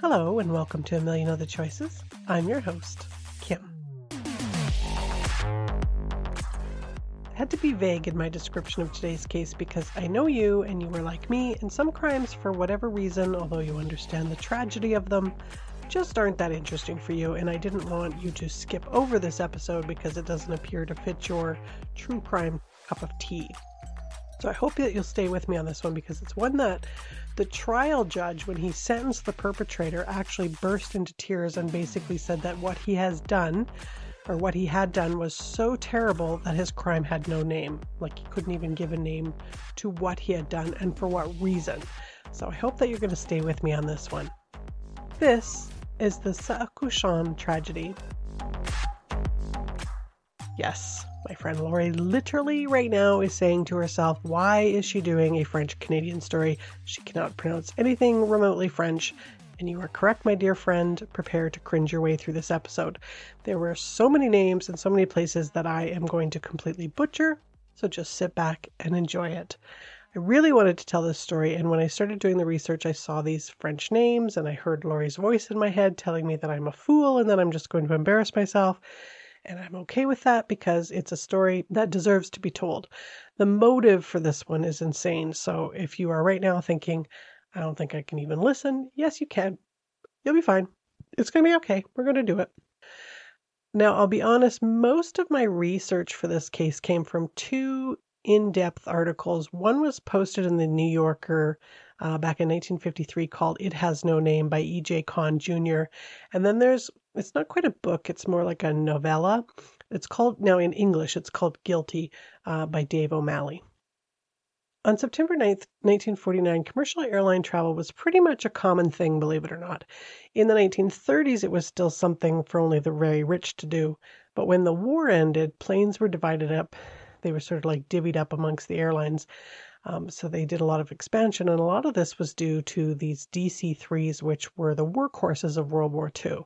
Hello, and welcome to A Million Other Choices. I'm your host, Kim. I had to be vague in my description of today's case because I know you and you are like me, and some crimes, for whatever reason, although you understand the tragedy of them, just aren't that interesting for you, and I didn't want you to skip over this episode because it doesn't appear to fit your true crime cup of tea. So I hope that you'll stay with me on this one because it's one that the trial judge, when he sentenced the perpetrator, actually burst into tears and basically said that what he has done or what he had done was so terrible that his crime had no name. Like he couldn't even give a name to what he had done and for what reason. So I hope that you're going to stay with me on this one. This is the Sault-Au Cochon tragedy. Yes, my friend Lori literally right now is saying to herself, why is she doing a French Canadian story? She cannot pronounce anything remotely French. And you are correct, my dear friend. Prepare to cringe your way through this episode. There were so many names and so many places that I am going to completely butcher, so just sit back and enjoy it. I really wanted to tell this story, and when I started doing the research, I saw these French names and I heard Lori's voice in my head telling me that I'm a fool and that I'm just going to embarrass myself and I'm okay with that because it's a story that deserves to be told. The motive for this one is insane. So if you are right now thinking, I don't think I can even listen, yes, you can. You'll be fine. It's going to be okay. We're going to do it. Now, I'll be honest, most of my research for this case came from two in depth articles. One was posted in the New Yorker uh, back in 1953 called It Has No Name by E.J. Kahn Jr. And then there's it's not quite a book, it's more like a novella. It's called, now in English, it's called Guilty uh, by Dave O'Malley. On September 9th, 1949, commercial airline travel was pretty much a common thing, believe it or not. In the 1930s, it was still something for only the very rich to do. But when the war ended, planes were divided up. They were sort of like divvied up amongst the airlines. Um, so they did a lot of expansion, and a lot of this was due to these DC 3s, which were the workhorses of World War II.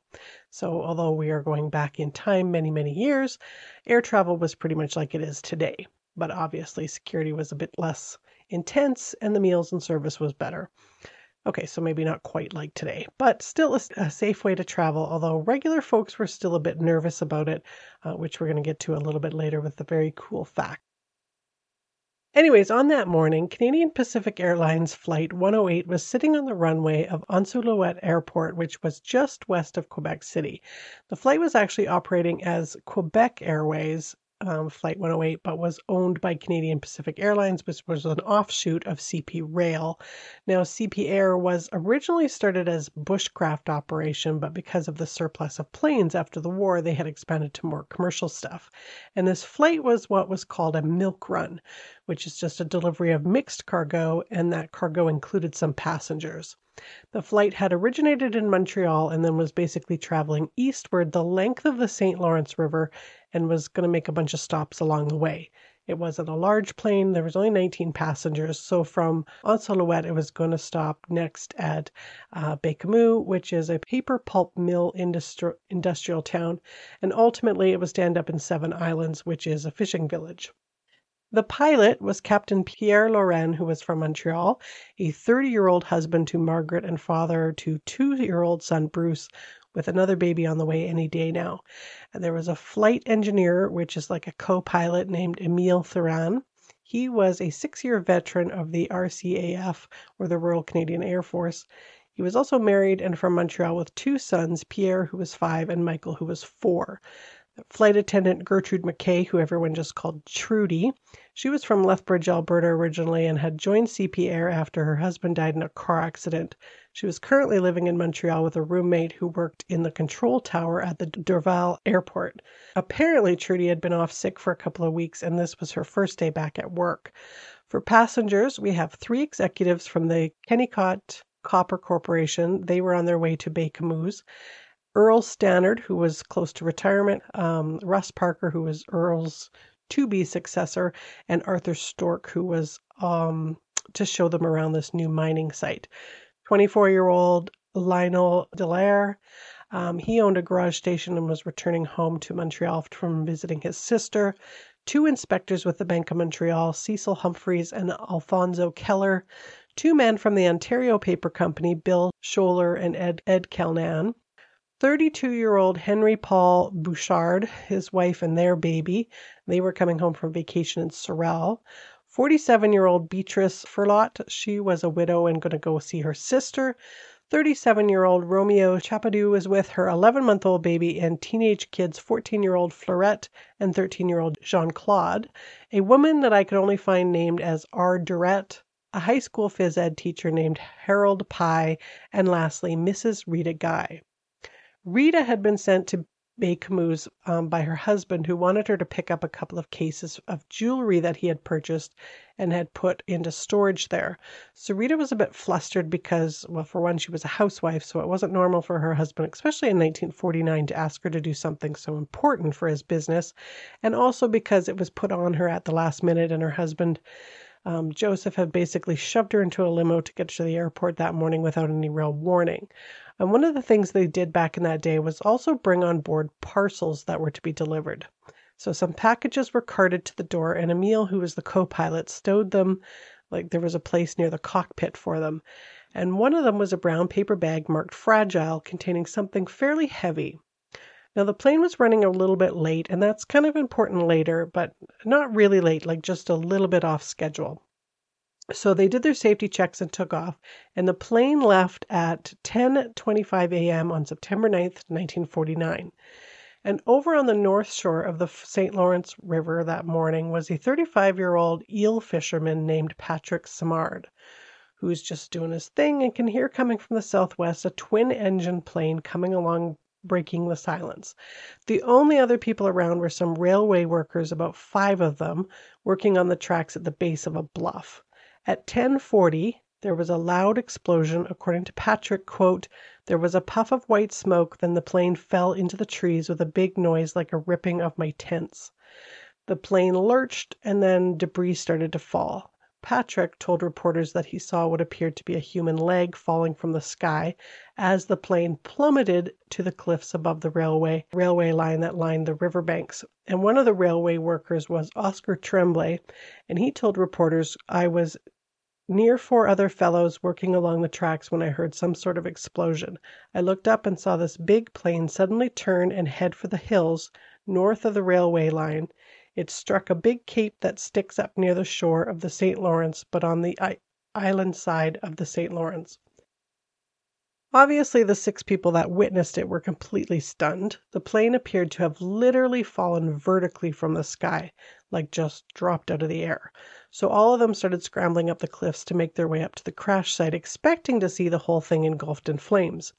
So, although we are going back in time many, many years, air travel was pretty much like it is today. But obviously, security was a bit less intense, and the meals and service was better. Okay, so maybe not quite like today, but still a, a, safe way to travel, although regular folks were still a bit nervous about it, uh, which we're going to get to a little bit later with the very cool fact. Anyways, on that morning, Canadian Pacific Airlines Flight 108 was sitting on the runway of Onsulouette Airport, which was just west of Quebec City. The flight was actually operating as Quebec Airways um, Flight 108, but was owned by Canadian Pacific Airlines, which was an offshoot of CP Rail. Now, CP Air was originally started as bushcraft operation, but because of the surplus of planes after the war, they had expanded to more commercial stuff. And this flight was what was called a milk run, which is just a delivery of mixed cargo, and that cargo included some passengers. The flight had originated in Montreal and then was basically traveling eastward the length of the St. Lawrence River and was going to make a bunch of stops along the way. It wasn't a large plane. There was only 19 passengers. So from Onsulouette, it was going to stop next at uh, Baie-Comeau, which is a paper pulp mill industri- industrial town. And ultimately, it was to end up in Seven Islands, which is a fishing village. The pilot was Captain Pierre Laurent, who was from Montreal, a 30 year old husband to Margaret and father to two year old son Bruce, with another baby on the way any day now. And there was a flight engineer, which is like a co pilot named Emile Thuran. He was a six year veteran of the RCAF, or the Royal Canadian Air Force. He was also married and from Montreal with two sons, Pierre, who was five, and Michael, who was four. Flight attendant Gertrude McKay, who everyone just called Trudy, she was from Lethbridge, Alberta originally and had joined CP Air after her husband died in a car accident. She was currently living in Montreal with a roommate who worked in the control tower at the Dorval airport. Apparently, Trudy had been off sick for a couple of weeks and this was her first day back at work. For passengers, we have three executives from the Kennecott Copper Corporation. They were on their way to Baie-Comeau. Earl Stannard, who was close to retirement, um, Russ Parker, who was Earl's to be successor, and Arthur Stork, who was um, to show them around this new mining site. 24 year old Lionel Dallaire. Um, he owned a garage station and was returning home to Montreal from visiting his sister. Two inspectors with the Bank of Montreal, Cecil Humphreys and Alfonso Keller. Two men from the Ontario Paper Company, Bill Scholer and Ed, Ed Calnan. 32 year old Henry Paul Bouchard, his wife, and their baby. They were coming home from vacation in Sorel. 47 year old Beatrice Furlot, she was a widow and going to go see her sister. 37 year old Romeo Chapadou was with her 11 month old baby and teenage kids 14 year old Fleurette and 13 year old Jean Claude. A woman that I could only find named as R. Durrett, a high school phys ed teacher named Harold Pye, and lastly, Mrs. Rita Guy. Rita had been sent to Baie-Comeau um, by her husband, who wanted her to pick up a couple of cases of jewelry that he had purchased and had put into storage there. So Rita was a bit flustered because, well, for one, she was a housewife, so it wasn't normal for her husband, especially in 1949, to ask her to do something so important for his business, and also because it was put on her at the last minute, and her husband. Um, Joseph had basically shoved her into a limo to get to the airport that morning without any real warning. And one of the things they did back in that day was also bring on board parcels that were to be delivered. So some packages were carted to the door, and Emil, who was the co pilot, stowed them like there was a place near the cockpit for them. And one of them was a brown paper bag marked fragile, containing something fairly heavy. Now, the plane was running a little bit late, and that's kind of important later, but not really late, like just a little bit off schedule. So they did their safety checks and took off, and the plane left at 10:25 a.m. on September 9th, 1949. And over on the north shore of the St. Lawrence River that morning was a 35-year-old eel fisherman named Patrick Simard, who's just doing his thing and can hear coming from the southwest a twin-engine plane coming along breaking the silence. The only other people around were some railway workers, about five of them, working on the tracks at the base of a bluff. At 10:40 there was a loud explosion. According to Patrick, quote, "There was a puff of white smoke, then the plane fell into the trees with a big noise like a ripping of my tents. The plane lurched and then debris started to fall. Patrick told reporters that he saw what appeared to be a human leg falling from the sky as the plane plummeted to the cliffs above the railway railway line that lined the river banks. And one of the railway workers was Oscar Tremblay, and he told reporters, "I was near four other fellows working along the tracks when I heard some sort of explosion. I looked up and saw this big plane suddenly turn and head for the hills north of the railway line. It struck a big cape that sticks up near the shore of the St. Lawrence, but on the island side of the St. Lawrence. Obviously, the six people that witnessed it were completely stunned. The plane appeared to have literally fallen vertically from the sky, like just dropped out of the air. So all of them started scrambling up the cliffs to make their way up to the crash site, expecting to see the whole thing engulfed in flames.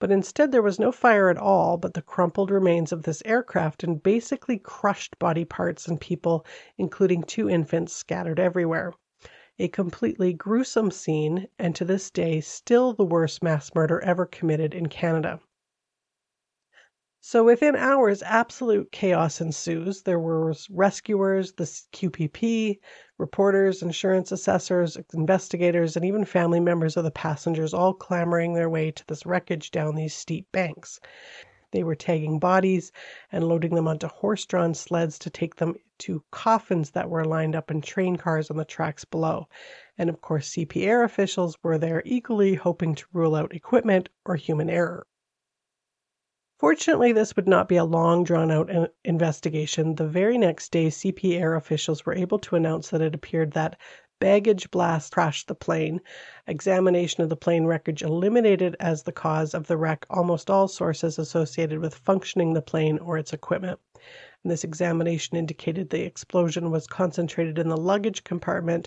But instead there was no fire at all, but the crumpled remains of this aircraft and basically crushed body parts and people, including two infants, scattered everywhere. A completely gruesome scene, and to this day still the worst mass murder ever committed in Canada. So within hours, absolute chaos ensues. There were rescuers, the QPP, reporters, insurance assessors, investigators, and even family members of the passengers all clamoring their way to this wreckage down these steep banks. They were tagging bodies and loading them onto horse drawn sleds to take them to coffins that were lined up in train cars on the tracks below. And of course, CPR officials were there equally hoping to rule out equipment or human error. Fortunately, this would not be a long drawn out investigation. The very next day, CP Air officials were able to announce that it appeared that baggage blast crashed the plane. Examination of the plane wreckage eliminated as the cause of the wreck almost all sources associated with functioning the plane or its equipment. And this examination indicated the explosion was concentrated in the luggage compartment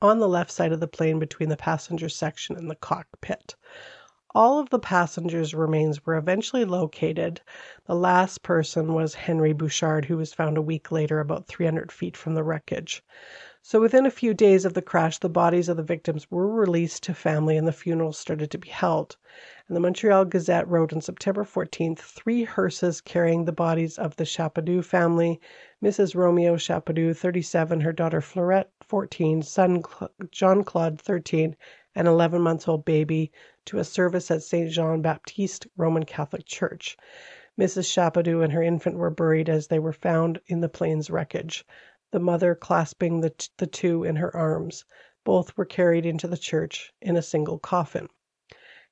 on the left side of the plane between the passenger section and the cockpit. All of the passengers' remains were eventually located. The last person was Henry Bouchard, who was found a week later about 300 feet from the wreckage. So within a few days of the crash, the bodies of the victims were released to family and the funerals started to be held. And the Montreal Gazette wrote on September 14th three hearses carrying the bodies of the Chapaudu family Mrs. Romeo Chapaudu, 37, her daughter Florette, 14, son John Claude, 13, and 11 months old baby to a service at St. Jean Baptiste Roman Catholic Church. Mrs. Chapaudu and her infant were buried as they were found in the plane's wreckage, the mother clasping the, the two in her arms. Both were carried into the church in a single coffin.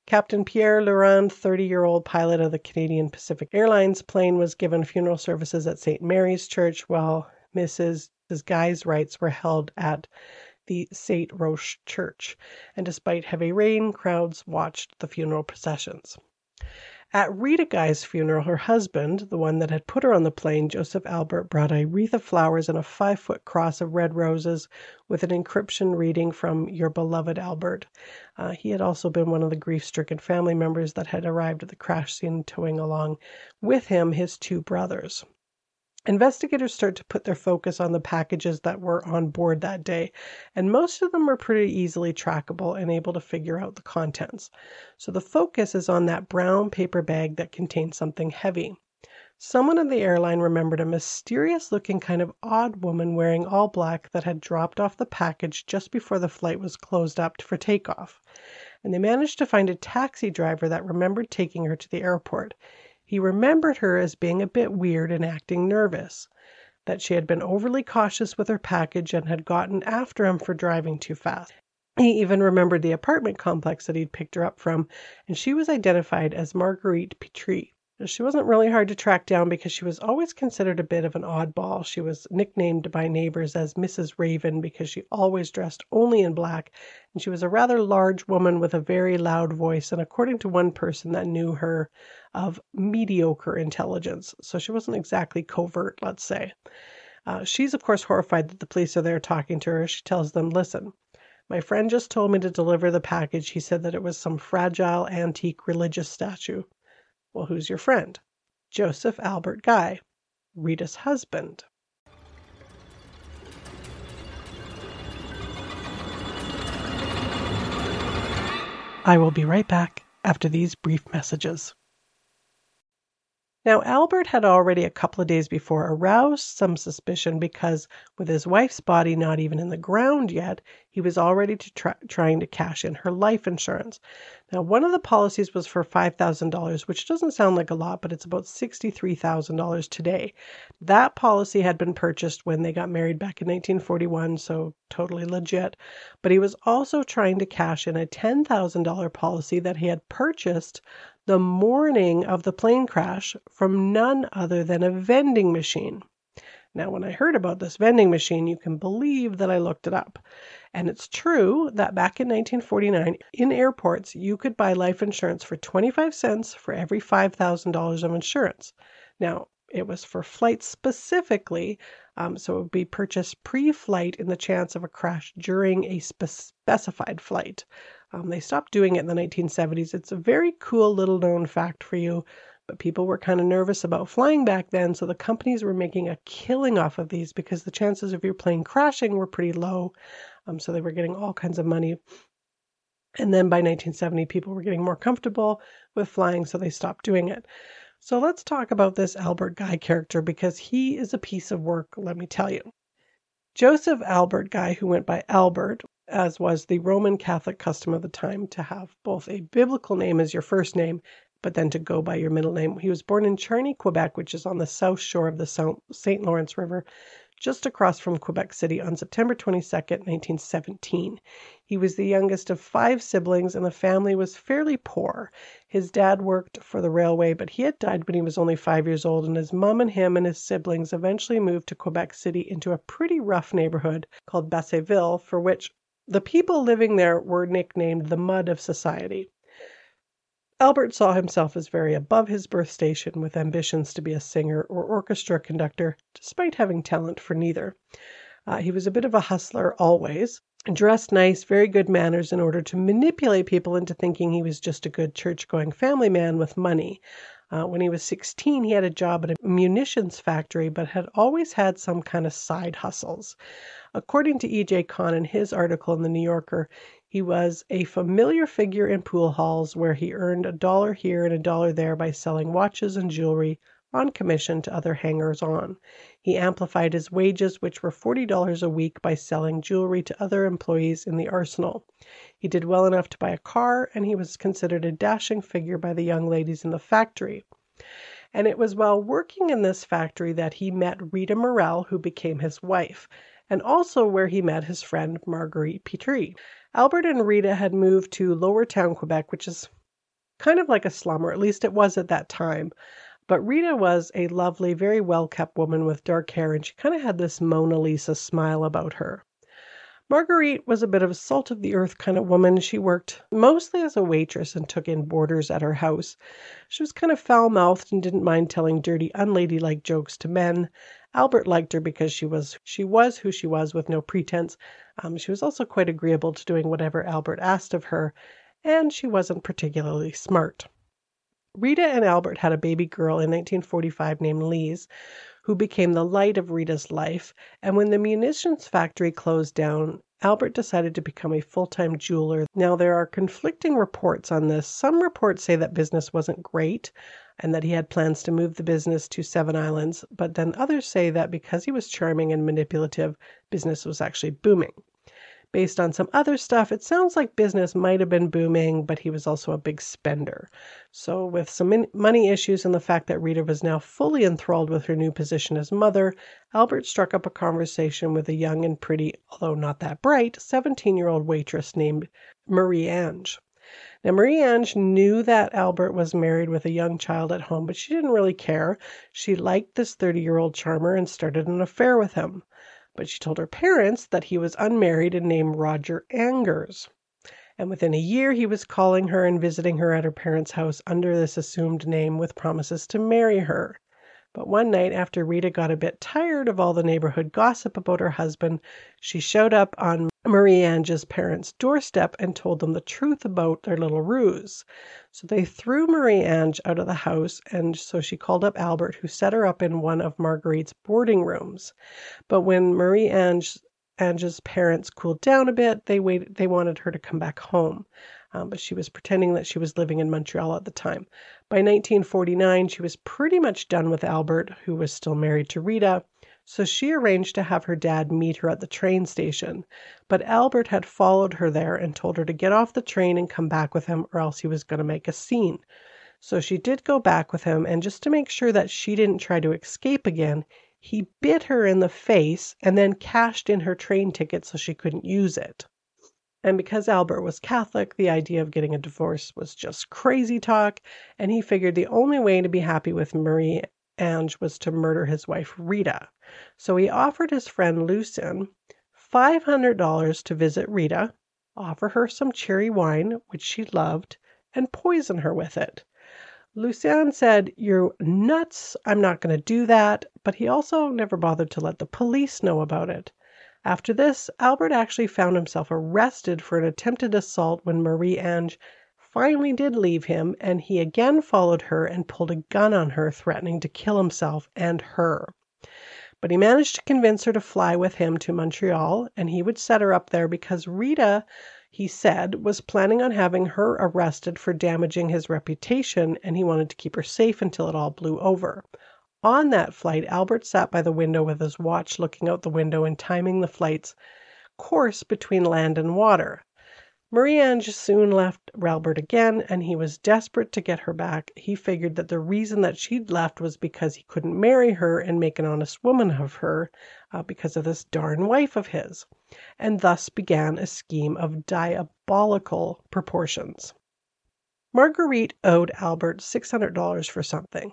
Captain Pierre Laurent, 30 year old pilot of the Canadian Pacific Airlines plane, was given funeral services at St. Mary's Church, while Mrs. Guy's rites were held at the St. Roch Church, and despite heavy rain, crowds watched the funeral processions. At Rita Guy's funeral, her husband, the one that had put her on the plane, Joseph Albert, brought a wreath of flowers and a five foot cross of red roses with an inscription reading from Your beloved Albert. Uh, he had also been one of the grief stricken family members that had arrived at the crash scene, towing along with him his two brothers. Investigators start to put their focus on the packages that were on board that day, and most of them were pretty easily trackable and able to figure out the contents. So the focus is on that brown paper bag that contained something heavy. Someone in the airline remembered a mysterious looking kind of odd woman wearing all black that had dropped off the package just before the flight was closed up for takeoff. And they managed to find a taxi driver that remembered taking her to the airport. He remembered her as being a bit weird and acting nervous, that she had been overly cautious with her package and had gotten after him for driving too fast. He even remembered the apartment complex that he'd picked her up from, and she was identified as Marguerite Pitre. She wasn't really hard to track down because she was always considered a bit of an oddball. She was nicknamed by neighbors as Mrs. Raven because she always dressed only in black, and she was a rather large woman with a very loud voice, and according to one person that knew her, of mediocre intelligence. So she wasn't exactly covert, let's say. Uh, she's, of course, horrified that the police are there talking to her. She tells them, Listen, my friend just told me to deliver the package. He said that it was some fragile, antique religious statue. Well, who's your friend? Joseph Albert Guy, Rita's husband. I will be right back after these brief messages. Now, Albert had already a couple of days before aroused some suspicion because, with his wife's body not even in the ground yet, he was already to try, trying to cash in her life insurance. Now, one of the policies was for $5,000, which doesn't sound like a lot, but it's about $63,000 today. That policy had been purchased when they got married back in 1941, so totally legit. But he was also trying to cash in a $10,000 policy that he had purchased the morning of the plane crash from none other than a vending machine. Now, when I heard about this vending machine, you can believe that I looked it up. And it's true that back in 1949, in airports, you could buy life insurance for 25 cents for every $5,000 of insurance. Now, it was for flights specifically, um, so it would be purchased pre flight in the chance of a crash during a spe- specified flight. Um, they stopped doing it in the 1970s. It's a very cool little known fact for you, but people were kind of nervous about flying back then, so the companies were making a killing off of these because the chances of your plane crashing were pretty low. Um, so they were getting all kinds of money. And then by 1970, people were getting more comfortable with flying, so they stopped doing it. So let's talk about this Albert Guy character because he is a piece of work, let me tell you. Joseph Albert Guy, who went by Albert, as was the Roman Catholic custom of the time to have both a biblical name as your first name, but then to go by your middle name. He was born in Charny, Quebec, which is on the south shore of the St. Lawrence River, just across from Quebec City on September 22, 1917. He was the youngest of five siblings, and the family was fairly poor. His dad worked for the railway, but he had died when he was only five years old, and his mom and him and his siblings eventually moved to Quebec City into a pretty rough neighborhood called Basseville, for which the people living there were nicknamed the mud of society. Albert saw himself as very above his birth station, with ambitions to be a singer or orchestra conductor, despite having talent for neither. Uh, he was a bit of a hustler always, dressed nice, very good manners in order to manipulate people into thinking he was just a good church going family man with money. Uh, when he was 16, he had a job at a munitions factory, but had always had some kind of side hustles. According to E.J. Kahn in his article in The New Yorker, he was a familiar figure in pool halls where he earned a dollar here and a dollar there by selling watches and jewelry on commission to other hangers on. He amplified his wages, which were $40 a week, by selling jewelry to other employees in the arsenal. He did well enough to buy a car, and he was considered a dashing figure by the young ladies in the factory. And it was while working in this factory that he met Rita Morel, who became his wife, and also where he met his friend Marguerite Pitre. Albert and Rita had moved to Lower Town, Quebec, which is kind of like a slum, or at least it was at that time. But Rita was a lovely, very well kept woman with dark hair, and she kind of had this Mona Lisa smile about her. Marguerite was a bit of a salt of the earth kind of woman. She worked mostly as a waitress and took in boarders at her house. She was kind of foul mouthed and didn't mind telling dirty, unladylike jokes to men. Albert liked her because she was she was who she was with no pretense. Um, she was also quite agreeable to doing whatever Albert asked of her, and she wasn't particularly smart. Rita and Albert had a baby girl in 1945 named Lise, who became the light of Rita's life, and when the munitions factory closed down, Albert decided to become a full time jeweler. Now, there are conflicting reports on this. Some reports say that business wasn't great and that he had plans to move the business to Seven Islands, but then others say that because he was charming and manipulative, business was actually booming. Based on some other stuff, it sounds like business might have been booming, but he was also a big spender. So, with some money issues and the fact that Rita was now fully enthralled with her new position as mother, Albert struck up a conversation with a young and pretty, although not that bright, 17 year old waitress named Marie Ange. Now, Marie Ange knew that Albert was married with a young child at home, but she didn't really care. She liked this 30 year old charmer and started an affair with him but she told her parents that he was unmarried and named Roger Angers. And within a year he was calling her and visiting her at her parents' house under this assumed name with promises to marry her. But one night, after Rita got a bit tired of all the neighborhood gossip about her husband, she showed up on Marie Ange's parents' doorstep and told them the truth about their little ruse. So they threw Marie Ange out of the house, and so she called up Albert, who set her up in one of Marguerite's boarding rooms. But when Marie Ange Ange's parents cooled down a bit, they waited they wanted her to come back home. Um, but she was pretending that she was living in Montreal at the time. By 1949, she was pretty much done with Albert, who was still married to Rita, so she arranged to have her dad meet her at the train station. But Albert had followed her there and told her to get off the train and come back with him, or else he was going to make a scene. So she did go back with him, and just to make sure that she didn't try to escape again, he bit her in the face and then cashed in her train ticket so she couldn't use it. And because Albert was Catholic, the idea of getting a divorce was just crazy talk, and he figured the only way to be happy with Marie Ange was to murder his wife Rita. So he offered his friend Lucien $500 to visit Rita, offer her some cherry wine, which she loved, and poison her with it. Lucien said, You're nuts, I'm not going to do that, but he also never bothered to let the police know about it. After this, Albert actually found himself arrested for an attempted assault when Marie Ange finally did leave him, and he again followed her and pulled a gun on her, threatening to kill himself and her. But he managed to convince her to fly with him to Montreal, and he would set her up there because Rita, he said, was planning on having her arrested for damaging his reputation, and he wanted to keep her safe until it all blew over. On that flight, Albert sat by the window with his watch looking out the window and timing the flight's course between land and water. Marie Ange soon left Albert again, and he was desperate to get her back. He figured that the reason that she'd left was because he couldn't marry her and make an honest woman of her uh, because of this darn wife of his. And thus began a scheme of diabolical proportions. Marguerite owed Albert $600 for something.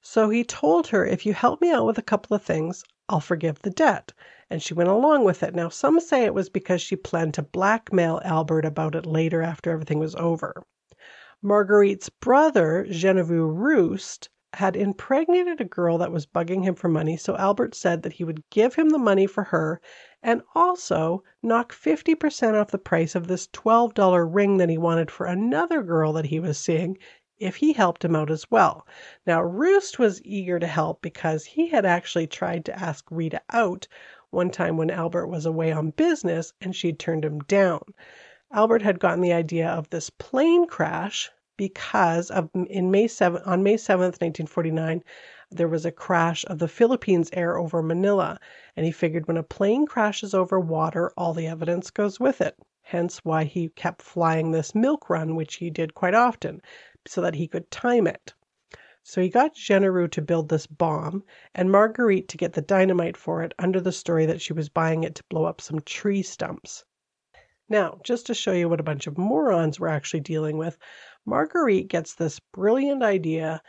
So he told her, If you help me out with a couple of things, I'll forgive the debt. And she went along with it. Now, some say it was because she planned to blackmail Albert about it later after everything was over. Marguerite's brother, Genereux Ruest, had impregnated a girl that was bugging him for money, so Albert said that he would give him the money for her and also knock 50% off the price of this $12 ring that he wanted for another girl that he was seeing if he helped him out as well. Now, Ruest was eager to help because he had actually tried to ask Rita out one time when Albert was away on business and she'd turned him down. Albert had gotten the idea of this plane crash because of in May 7 on May 7th, 1949, there was a crash of the Philippines Air over Manila, and he figured when a plane crashes over water, all the evidence goes with it. Hence why he kept flying this milk run, which he did quite often, so that he could time it. So he got Genereux to build this bomb and Marguerite to get the dynamite for it under the story that she was buying it to blow up some tree stumps. Now, just to show you what a bunch of morons we're actually dealing with, Marguerite gets this brilliant idea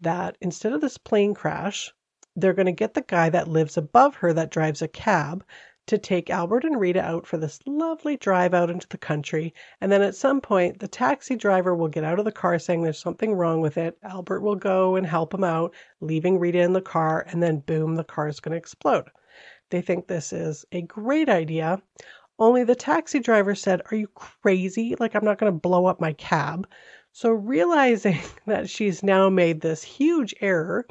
that instead of this plane crash, they're going to get the guy that lives above her that drives a cab to take Albert and Rita out for this lovely drive out into the country. And then at some point, the taxi driver will get out of the car saying there's something wrong with it. Albert will go and help him out, leaving Rita in the car, and then boom, the car is going to explode. They think this is a great idea. Only the taxi driver said, Are you crazy? Like, I'm not going to blow up my cab. So, realizing that she's now made this huge error,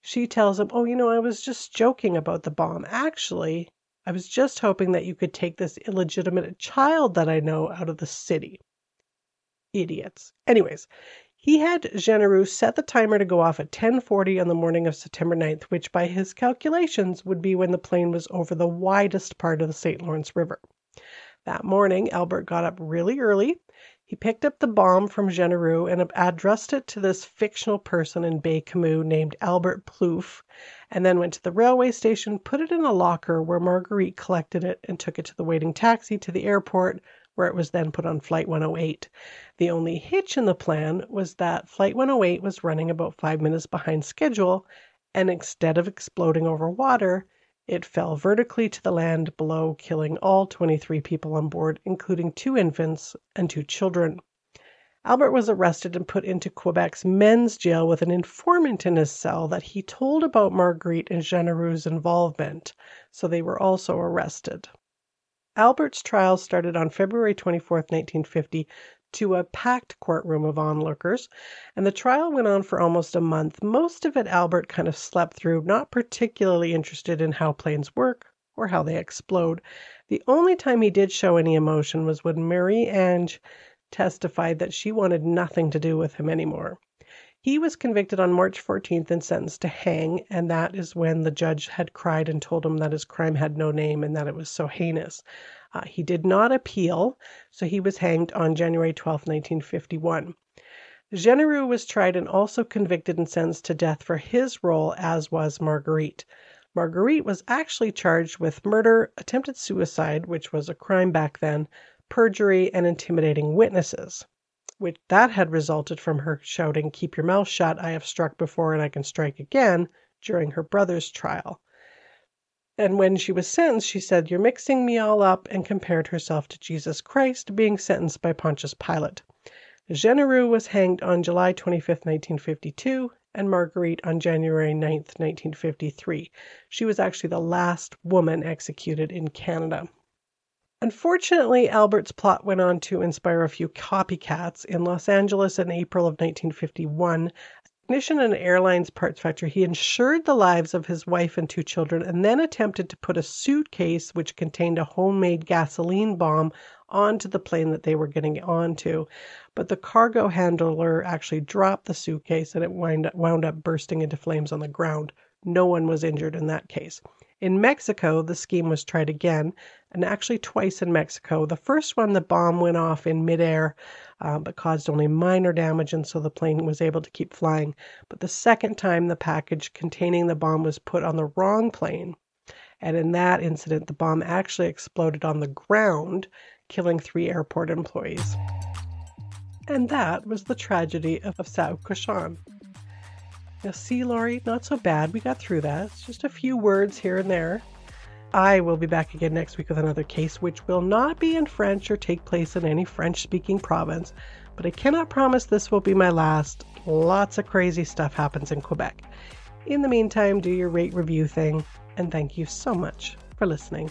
she tells him, Oh, you know, I was just joking about the bomb. Actually, I was just hoping that you could take this illegitimate child that I know out of the city. Idiots. Anyways, he had Genereux set the timer to go off at 10:40 on the morning of September 9th, which by his calculations would be when the plane was over the widest part of the St. Lawrence River. That morning Albert got up really early. He picked up the bomb from Genereux and addressed it to this fictional person in Baie-Comeau named Albert Plouffe, and then went to the railway station, put it in a locker where Marguerite collected it and took it to the waiting taxi to the airport, where it was then put on Flight 108. The only hitch in the plan was that Flight 108 was running about five minutes behind schedule, and instead of exploding over water, it fell vertically to the land below, killing all 23 people on board, including two infants and two children. Albert was arrested and put into Quebec's men's jail with an informant in his cell that he told about Marguerite and Genereux's involvement, so they were also arrested. Albert's trial started on February 24, 1950, to a packed courtroom of onlookers, and the trial went on for almost a month. Most of it Albert kind of slept through, not particularly interested in how planes work or how they explode. The only time he did show any emotion was when Marie Ange testified that she wanted nothing to do with him anymore. He was convicted on March 14th and sentenced to hang, and that is when the judge had cried and told him that his crime had no name and that it was so heinous. Uh, he did not appeal, so he was hanged on January 12, 1951. Genereux was tried and also convicted and sentenced to death for his role, as was Marguerite. Marguerite was actually charged with murder, attempted suicide, which was a crime back then, perjury, and intimidating witnesses. Which that had resulted from her shouting, Keep your mouth shut, I have struck before and I can strike again, during her brother's trial. And when she was sentenced, she said, You're mixing me all up, and compared herself to Jesus Christ being sentenced by Pontius Pilate. Genereux was hanged on July 25, 1952, and Marguerite on January 9, 1953. She was actually the last woman executed in Canada. Unfortunately, Albert's plot went on to inspire a few copycats. In Los Angeles in April of 1951, technician in an airlines parts factory, he insured the lives of his wife and two children and then attempted to put a suitcase which contained a homemade gasoline bomb onto the plane that they were getting onto. But the cargo handler actually dropped the suitcase and it wound up bursting into flames on the ground. No one was injured in that case. In Mexico, the scheme was tried again, and actually twice in Mexico. The first one, the bomb went off in midair, uh, but caused only minor damage, and so the plane was able to keep flying. But the second time, the package containing the bomb was put on the wrong plane, and in that incident, the bomb actually exploded on the ground, killing three airport employees. And that was the tragedy of Sault-Au Cochon. Now, see, Lori, not so bad. We got through that. It's just a few words here and there. I will be back again next week with another case, which will not be in French or take place in any French speaking province, but I cannot promise this will be my last. Lots of crazy stuff happens in Quebec. In the meantime, do your rate review thing, and thank you so much for listening.